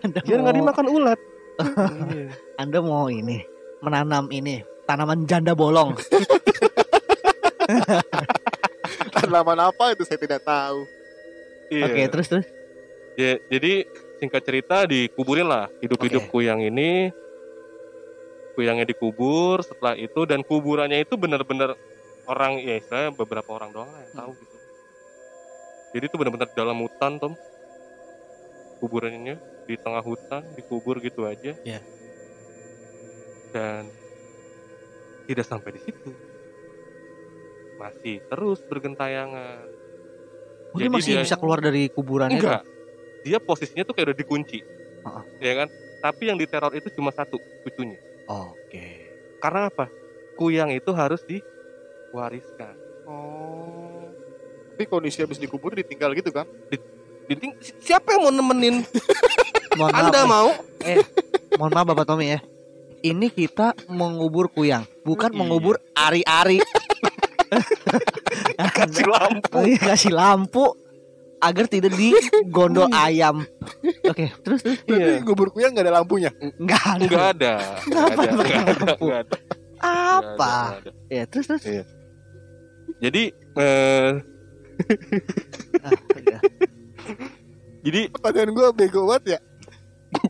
Anda biar nggak mau, dimakan ulat Anda mau ini menanam ini tanaman janda bolong. Tanaman apa itu saya tidak tahu. Iya. Oke, terus terus. Ya, jadi singkat cerita dikuburin lah hidup-hidup Oke. kuyang ini. Kuyangnya dikubur setelah itu dan kuburannya itu benar-benar orang ya saya beberapa orang doang lah yang tahu gitu. Jadi itu benar-benar dalam hutan tom. Kuburannya di tengah hutan dikubur gitu aja. Iya. Dan tidak sampai di situ. Masih terus bergentayangan. Mungkin Jadi masih dia- bisa keluar dari kuburannya. Enggak. Dia posisinya tuh kayak udah dikunci. Heeh. Ya kan? Tapi yang diteror itu cuma satu, cucunya. Oke. Karena apa? Kuyang itu harus diwariskan. Oh. Tapi kondisi habis dikubur ditinggal gitu kan? Diting- si- siapa yang mau nemenin? Mohon maaf, Anda mau? mohon maaf Bapak Tommy ya. Ini kita mengubur kuyang, bukan Iya. mengubur ari-ari. Kasih lampu. Iya, kasih lampu agar tidak digondol ayam. Oke, terus terus Berarti Iya. kubur kuyang nggak ada lampunya. enggak ada. Enggak ada. Enggak Kenapa ada. ada. lampu? Ada. Apa? Nggak ada. Ya, terus terus. Jadi eh Ah, iya. jadi Pertanyaan gue bego banget ya.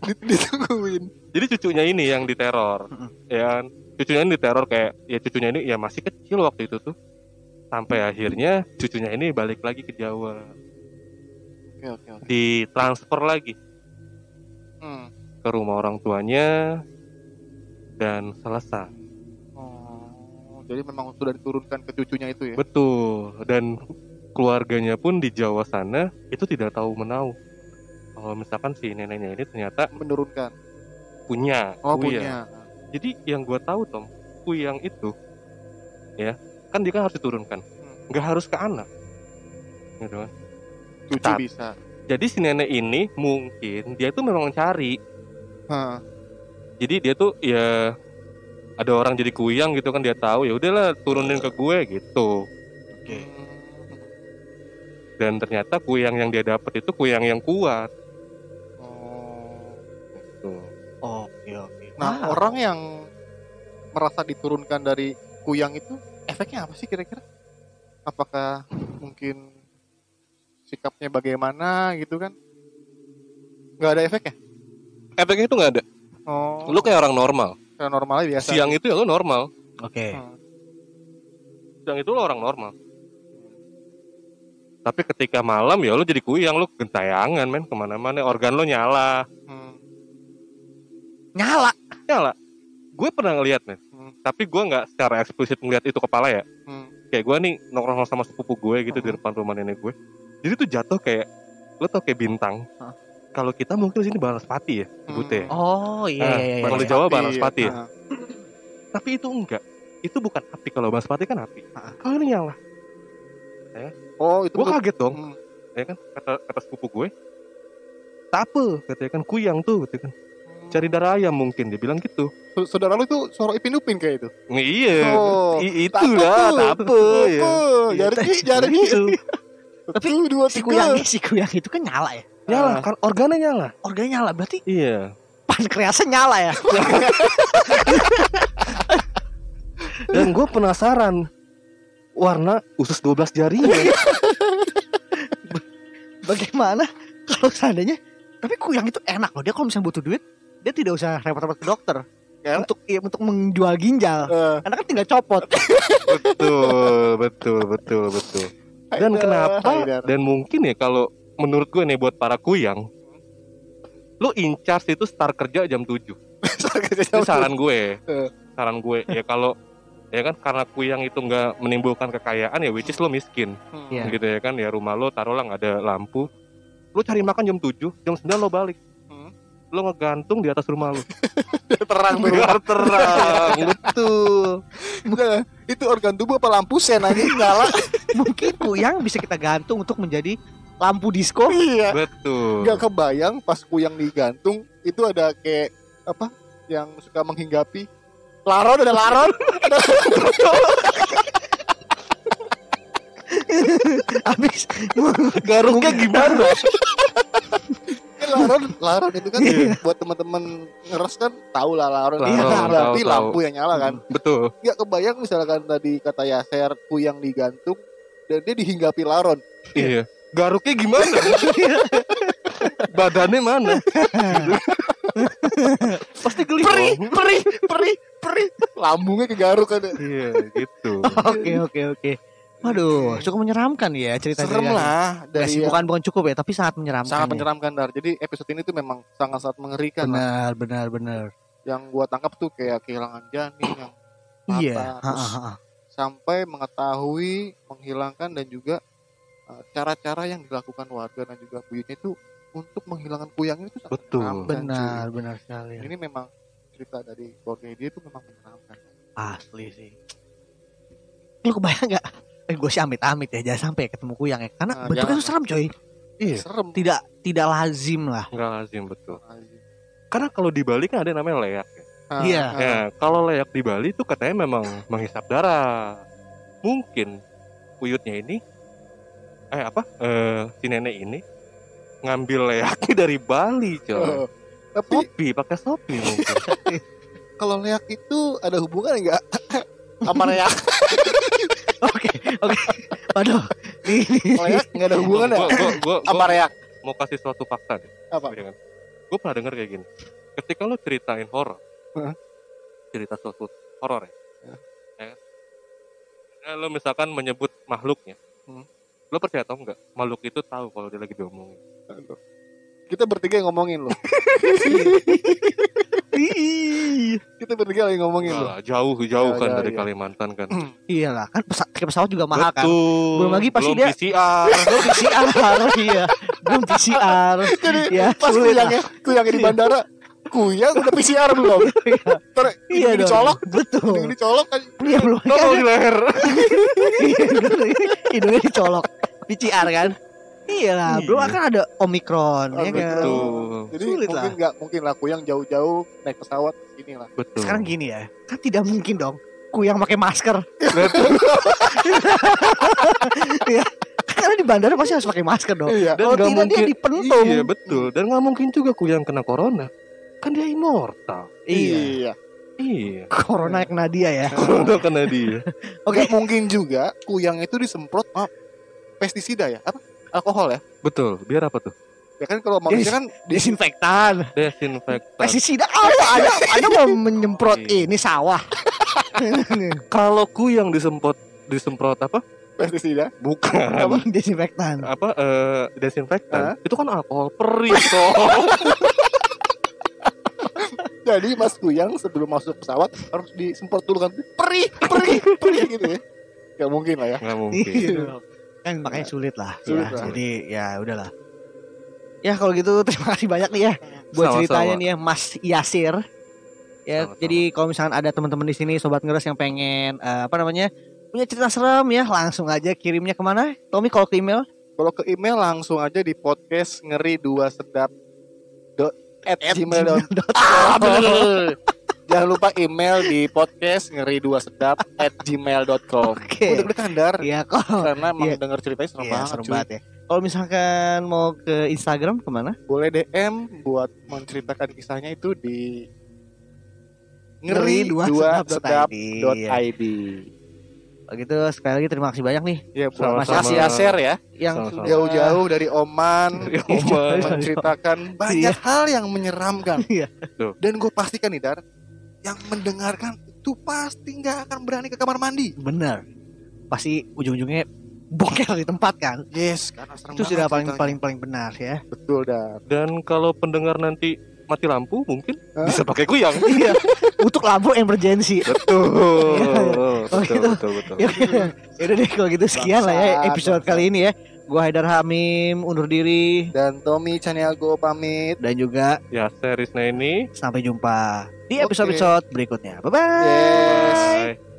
Dit- Ditungguin. jadi cucunya ini yang diteror. Ya kan? Cucunya ini diteror kayak ya cucunya ini ya masih kecil waktu itu tuh. Sampai akhirnya cucunya ini balik lagi ke Jawa. Oke oke oke. Ditransfer lagi Hmm. ke rumah orang tuanya dan selesai. Oh, jadi memang sudah diturunkan ke cucunya itu ya. Betul. Dan keluarganya pun di Jawa sana itu tidak tahu menau. Kalau misalkan si neneknya ini ternyata Menurunkan. punya, Oh kuyang. punya. Jadi yang gue tahu Tom, kuyang itu ya kan dia kan harus diturunkan, Hmm. nggak harus ke anak. Gitu kan. Cucu bisa. Jadi si nenek ini mungkin dia tuh memang mencari. Hah. Jadi dia tuh ya ada orang jadi kuyang gitu kan dia tahu ya udahlah turunin ke gue gitu Oke. dan ternyata kuyang yang dia dapat itu kuyang yang kuat Oh. tuh Oke oke. Nah, orang yang merasa diturunkan dari kuyang itu efeknya apa sih kira-kira? Apakah mungkin sikapnya bagaimana gitu kan? Nggak ada efeknya? efeknya itu nggak ada Oh, lu kayak orang normal kayak normal aja biasa. siang itu ya lu normal Oke. Hmm. siang itu lu orang normal tapi ketika malam ya lu jadi kuyang lu gentayangan men ke mana-mana organ lu nyala Hmm. Nyala. nyala gue pernah ngeliat men Hmm. tapi gue nggak secara eksplisit ngeliat itu kepala ya Hmm. kayak gue nih nongkrong sama sepupu gue gitu di Hmm. depan rumah nenek gue jadi tuh jatuh kayak lo tau kayak bintang Hah? kalau kita mungkin di sini banaspati ya sebutnya ya. Oh iya Ah, iya iya. kalau iya. di Jawa banaspati ya. nah, tapi itu enggak itu bukan api kalau banaspati kan api Ah. kalau ini nyala Oh, itu gue kaget dong Hmm. ya kan kata kata sepupu gue apa katanya kan kuyang tuh katanya kan cari darah ayam mungkin dia bilang gitu Sa- Saudara lu itu suara Ipin Upin kayak itu. iya Oh, I- itu lah tape ya Iya, Jargi, itu. Tapi dua, Si kuyang si kuyang itu kan nyala ya. nyala Ah. kan organnya nyala Organnya nyala berarti iya pankreasnya nyala ya. dan gue penasaran warna usus 12 jarinya Bagaimana kalau seandainya tapi kuyang itu enak loh dia kalau misalnya butuh duit dia tidak usah repot-repot ke dokter Ya. untuk iya, untuk menjual ginjal Eh, karena kan tinggal copot betul betul betul betul dan Haidar, kenapa Haidar. dan mungkin ya kalau menurut gue nih buat para kuyang lu in charge itu start kerja jam 7 itu saran gue Eh. saran gue ya kalau ya kan karena kuyang itu nggak menimbulkan kekayaan ya which is lo miskin Hmm. Iya. gitu ya kan ya rumah lo taruhlah nggak ada lampu lo cari makan jam 7 jam 9 lo balik. Lo ngegantung di atas rumah lo. Terang tuh. biar terang betul. Bukan, itu organ tubuh apa lampu sen aja nyala. mungkin kuyang bisa kita gantung untuk menjadi lampu disco. Iya. betul. Gak kebayang pas kuyang digantung itu ada kayak apa yang suka menghinggapi. Laron ada laron. Ada habis. Garuknya gimana laron laron itu kan buat teman-teman ngeres kan tahu lah laron. Iya, berarti tahu. lampu yang nyala kan. Betul. Nggak kebayang misalkan tadi kata Yaser kuyang digantung dan dia dihinggapi laron. Iya. Garuknya gimana? Badannya mana? Pasti geli. Perih perih perih perih. Lambungnya kegaruk kan iya gitu. Oke oke oke waduh cukup menyeramkan ya cerita serem lah dari dari yang bukan bukan cukup ya tapi sangat menyeramkan sangat ya. menyeramkan dar jadi episode ini tuh memang sangat sangat mengerikan lah. benar benar benar yang gua tangkap tuh kayak kehilangan janin yang mata iya ha, terus ha, ha. sampai mengetahui menghilangkan dan juga uh, cara-cara yang dilakukan warga dan juga buyutnya itu untuk menghilangkan kuyang itu sangat Betul. benar cuy. benar sekali ini memang cerita dari keluarga dia itu memang menyeramkan asli sih lu kebayang nggak eh gue sih amit-amit ya jangan sampai ketemu kuyang ya karena Nah, bentuknya tuh serem coy iya serem tidak tidak lazim lah nggak lazim betul karena kalau di Bali kan ada yang namanya leak ya. Ah, Iya. ah. Ya, kalau leak di Bali itu katanya memang menghisap darah. Mungkin uyutnya ini eh apa? Eh si nenek ini ngambil leaknya dari Bali, coy. Oh, tapi Sopi, pakai sopi mungkin. kalau leak itu ada hubungan enggak sama leak oke oke waduh leak nggak ada hubungan ya Gua- gua- gua- gua apa leak mau kasih suatu fakta deh. apa Gue pernah denger kayak gini. Ketika lo ceritain horor, cerita suatu horor ya, ya kan? Nah, lo misalkan menyebut makhluknya, Hmm. lo percaya atau enggak? Makhluk itu tahu kalau dia lagi diomongin. kita bertiga yang ngomongin loh Ih, kita bertiga lagi ngomongin loh. Nah, jauh jauh Ya, kan ya, dari ya. Kalimantan kan. iyalah kan pesa tiket pesawat juga mahal kan. Betul. Belum lagi pasti Belum dia- PCR. belum PCR iya. Belum PCR jadi ya pas kuyangnya kuyangnya di bandara kuyang udah PCR belum? Ntar iya hidung dong. dicolok betul. Hidung dicolok kan? Iya belum mau di leher. hidungnya dicolok PCR kan? Iya. lah, belum akan ada Omikron Oh, ya kan. Betul. Jadi Sulit mungkin nggak mungkin lah kuyang jauh-jauh naik pesawat ini lah. Betul. Sekarang gini ya, kan tidak mungkin dong kuyang pakai masker. Iya. Karena di bandara pasti harus pakai masker dong. Iya. Dan Kalau tidak dia mungkin- dipentung. Iya betul. Dan nggak mungkin juga kuyang kena corona. Kan dia immortal. Iya. Iya. Corona kena dia ya. Corona kena dia. Oke, mungkin juga kuyang itu disemprot maaf, pestisida ya? Apa? Alkohol ya? Betul. Biar apa tuh? Ya kan kalau manusia kan di Desinfektan. Pestisida ada ada ada mau menyemprot Iya. ini sawah. Kalau kuyang disemprot disemprot apa? pestisida. Bukan. Desinfektan. apa eh, desinfektan Hah? itu kan alkohol perih toh Jadi Mas Kuyang sebelum masuk pesawat harus disemprot dulu kan. Perih, perih, perih gitu ya. Gak mungkin lah ya. nggak mungkin Iya. kan makanya sulit lah. Sulit ya. lah. Jadi ya udahlah. Ya kalau gitu terima kasih banyak nih ya buat Sama-sama. ceritanya nih ya Mas Yasir. Ya Sama-sama. jadi kalau misalkan ada teman-teman di sini sobat ngeres yang pengen eh, apa namanya punya cerita serem ya langsung aja kirimnya ke mana? Tommy kalau ke email Kalau ke email langsung aja di podcast ngeri dua sedap dot at At gmail dot- gmail.com. Ah, bener. Jangan lupa email di podcast ngeri dua sedap at gmail.com Oke. Udah deg-degan dar Iya kok. Karena emang Iya. denger ceritanya serem Iya, banget serem cuy. banget ya. Kalau misalkan mau ke Instagram ke mana? Boleh DM buat menceritakan kisahnya itu di Ngeri dua dua sedap dot ID. ID. Kalau gitu sekali lagi terima kasih banyak nih Ya, buat Mas Sama-sama. Kasih Aser ya yang jauh-jauh dari Oman Dari Oman. menceritakan banyak hal yang menyeramkan. Iya. Tuh. Dan gue pastikan nih Dar, yang mendengarkan itu pasti nggak akan berani ke kamar mandi. bener. Pasti ujung-ujungnya boker di tempat kan. Yes, karena serem Itu sudah paling ceritanya. paling paling benar ya. betul Dar. dan kalau pendengar nanti mati lampu mungkin Hah? bisa pakai kuyang Iya. Untuk lampu emergency. betul Oh, betul gitu. betul betul ya udah deh kalau gitu sekian lah ya episode bangsat. kali ini ya. Gua Haidar Hamim undur diri Dan Tommy Caniago pamit. dan juga ya serisnya ini sampai jumpa di episode-episode berikutnya. Bye bye. Yes. bye